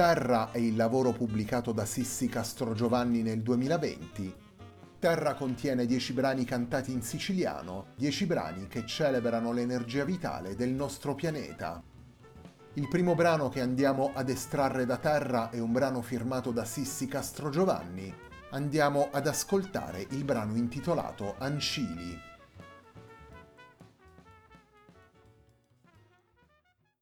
Terra è il lavoro pubblicato da Sissi Castrogiovanni nel 2020. Terra contiene dieci brani cantati in siciliano, dieci brani che celebrano l'energia vitale del nostro pianeta. Il primo brano che andiamo ad estrarre da Terra è un brano firmato da Sissi Castrogiovanni. Andiamo ad ascoltare il brano intitolato Ancili.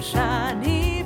shiny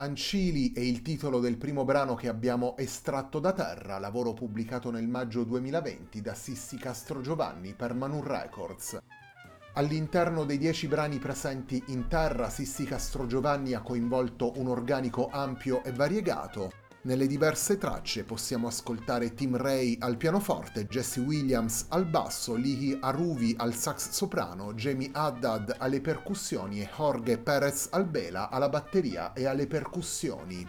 Ancili è il titolo del primo brano che abbiamo estratto da terra, lavoro pubblicato nel maggio 2020 da Sissi Castro Giovanni per Manu Records. All'interno dei dieci brani presenti in terra, Sissi Castro Giovanni ha coinvolto un organico ampio e variegato, nelle diverse tracce possiamo ascoltare Tim Ray al pianoforte, Jesse Williams al basso, Lihi Aruvi al sax soprano, Jamie Haddad alle percussioni e Jorge Perez Albela alla batteria e alle percussioni.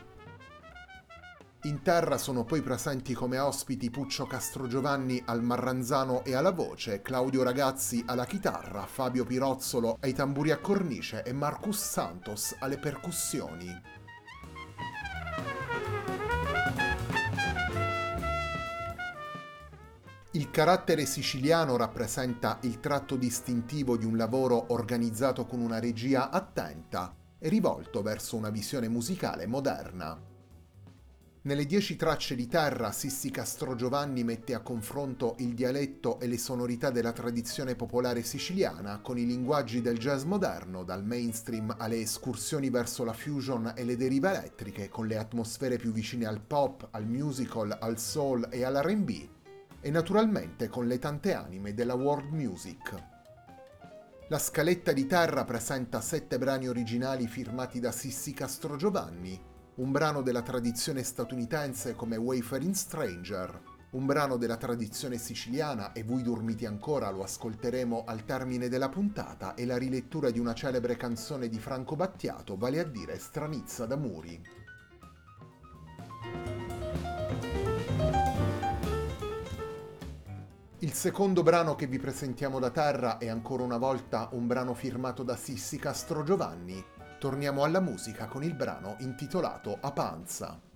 In terra sono poi presenti come ospiti Puccio Castrogiovanni al marranzano e alla voce, Claudio Ragazzi alla chitarra, Fabio Pirozzolo ai tamburi a cornice e Marcus Santos alle percussioni. Il carattere siciliano rappresenta il tratto distintivo di un lavoro organizzato con una regia attenta e rivolto verso una visione musicale moderna. Nelle dieci tracce di terra Sissi Castrogiovanni mette a confronto il dialetto e le sonorità della tradizione popolare siciliana con i linguaggi del jazz moderno, dal mainstream alle escursioni verso la fusion e le derive elettriche, con le atmosfere più vicine al pop, al musical, al soul e all'RB, e naturalmente con le tante anime della world music. La scaletta di terra presenta sette brani originali firmati da Sissi Castrogiovanni, un brano della tradizione statunitense come Wayfaring Stranger, un brano della tradizione siciliana e voi dormite ancora lo ascolteremo al termine della puntata e la rilettura di una celebre canzone di Franco Battiato, vale a dire Stranizza da Muri. Il secondo brano che vi presentiamo da terra è ancora una volta un brano firmato da Sissi Castro Giovanni, torniamo alla musica con il brano intitolato A Panza.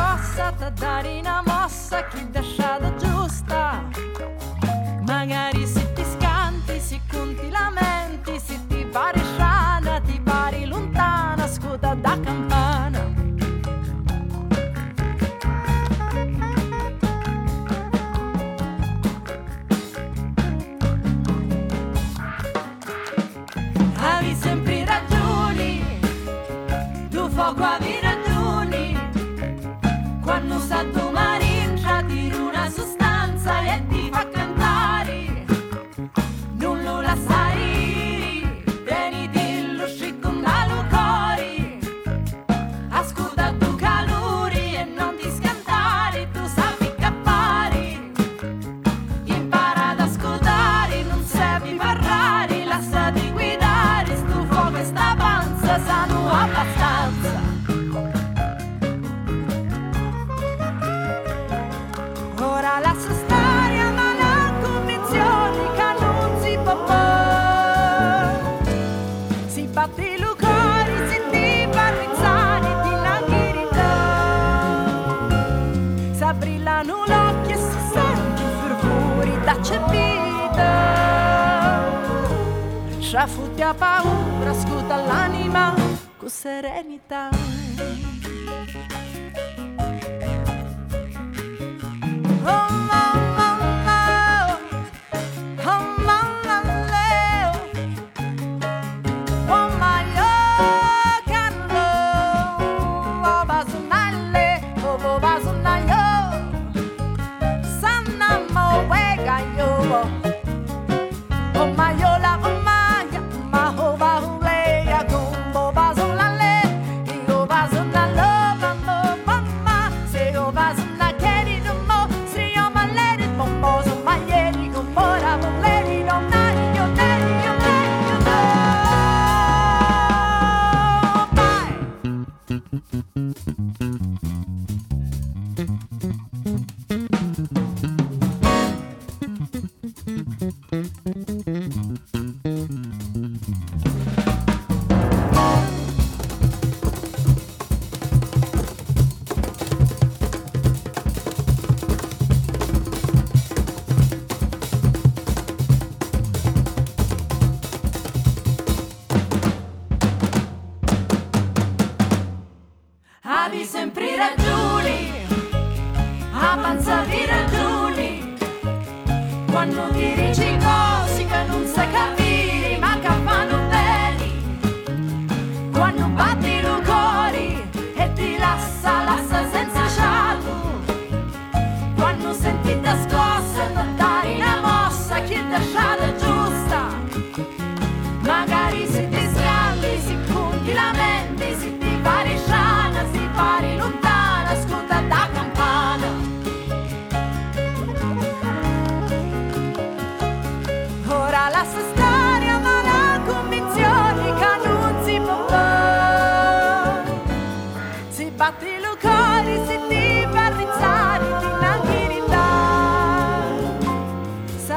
Senti da dare una mossa? Che ti lasciata giusta, magari serenità. Oh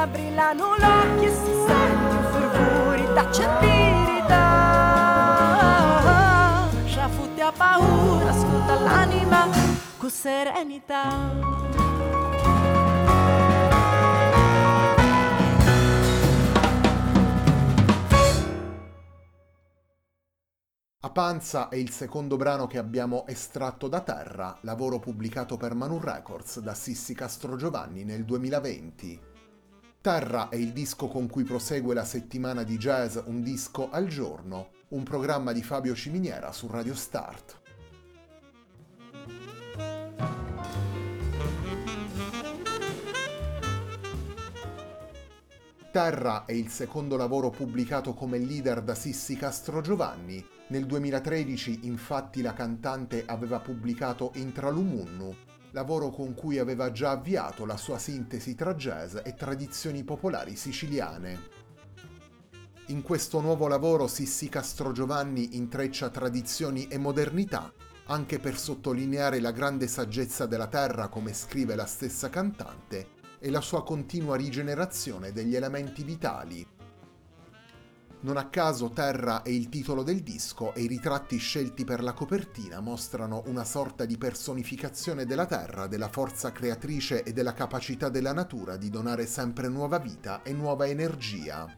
si brillano l'occhio si sente un fervore d'accendirità sciafutti a paura ascolta l'anima con serenità A Panza è il secondo brano che abbiamo estratto da Terra, lavoro pubblicato per Manu Records da Sissi Castrogiovanni nel 2020. Terra è il disco con cui prosegue la settimana di jazz Un disco al giorno, un programma di Fabio Ciminiera su Radio Start. Terra è il secondo lavoro pubblicato come leader da Sissi Castrogiovanni. Nel 2013 infatti la cantante aveva pubblicato Intralumunnu, lavoro con cui aveva già avviato la sua sintesi tra jazz e tradizioni popolari siciliane. In questo nuovo lavoro Sissi Castrogiovanni intreccia tradizioni e modernità, anche per sottolineare la grande saggezza della terra, come scrive la stessa cantante, e la sua continua rigenerazione degli elementi vitali. Non a caso Terra è il titolo del disco e i ritratti scelti per la copertina mostrano una sorta di personificazione della Terra, della forza creatrice e della capacità della natura di donare sempre nuova vita e nuova energia.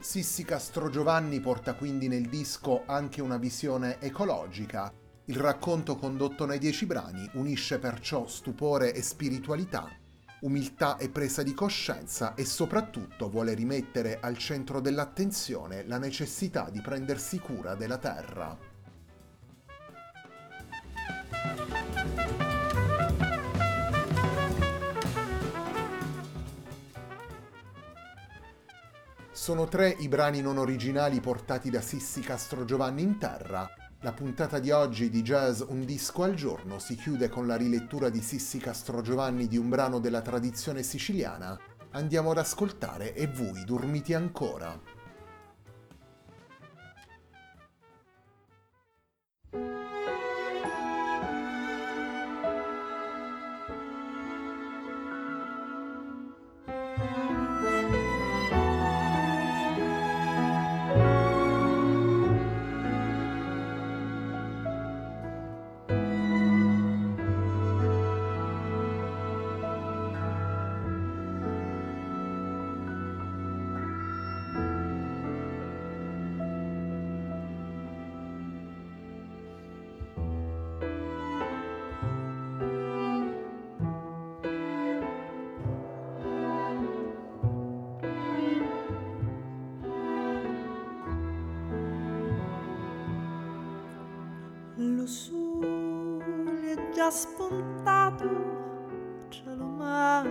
Sissi Castrogiovanni porta quindi nel disco anche una visione ecologica. Il racconto condotto nei dieci brani unisce perciò stupore e spiritualità, umiltà e presa di coscienza e soprattutto vuole rimettere al centro dell'attenzione la necessità di prendersi cura della terra. Sono tre i brani non originali portati da Sissi Castrogiovanni in terra. La puntata di oggi di Jazz Un disco al giorno si chiude con la rilettura di Sissi Castrogiovanni di un brano della tradizione siciliana. Andiamo ad ascoltare E voi dormite ancora. Già spuntato, cielo mare,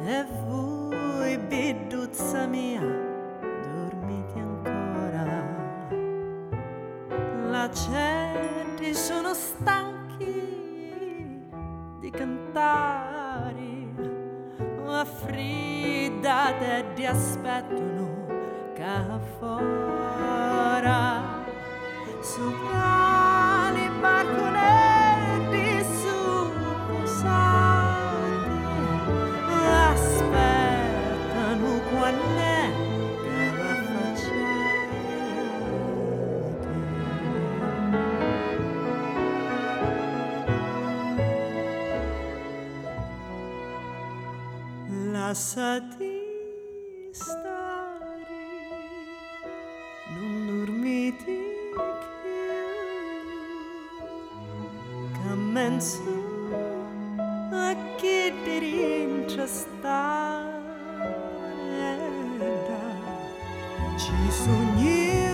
e voi, biduzza mia, dormite ancora. La gente sono stanchi di cantare, affridate e ti aspettano che fuori Rilassati, stare, non dormiti più, commenso a che ti rincia stare, ci sogni.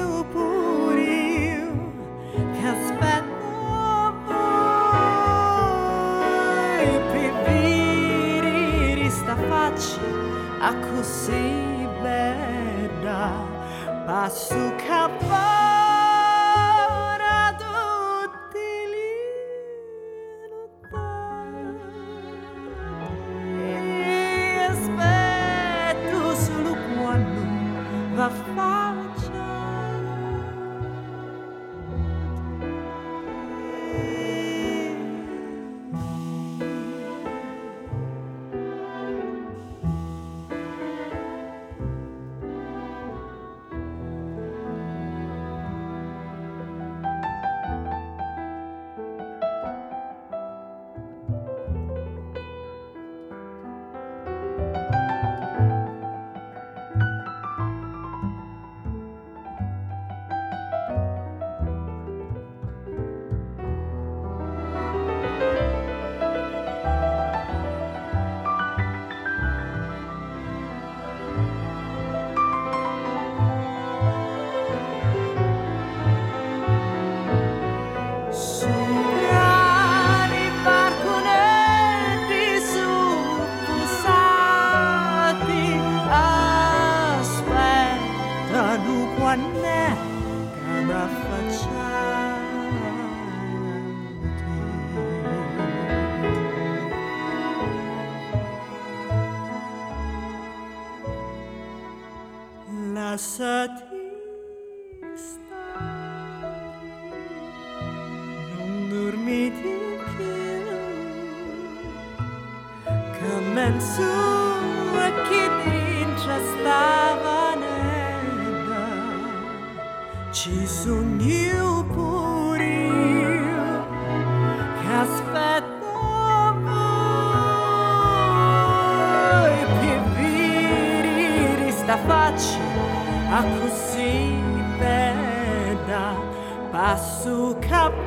s'uniu por il que aspettavo e che vidi sta faccia a così bella passo capo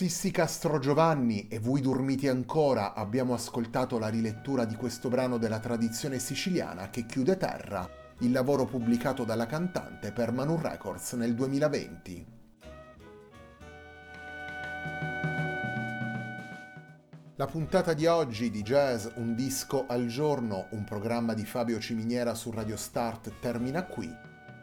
Sissi Castro Giovanni e Voi dormiti ancora abbiamo ascoltato la rilettura di questo brano della tradizione siciliana che chiude Terra, il lavoro pubblicato dalla cantante per Manu Records nel 2020. La puntata di oggi di Jazz Un disco al giorno, un programma di Fabio Ciminiera su Radio Start termina qui.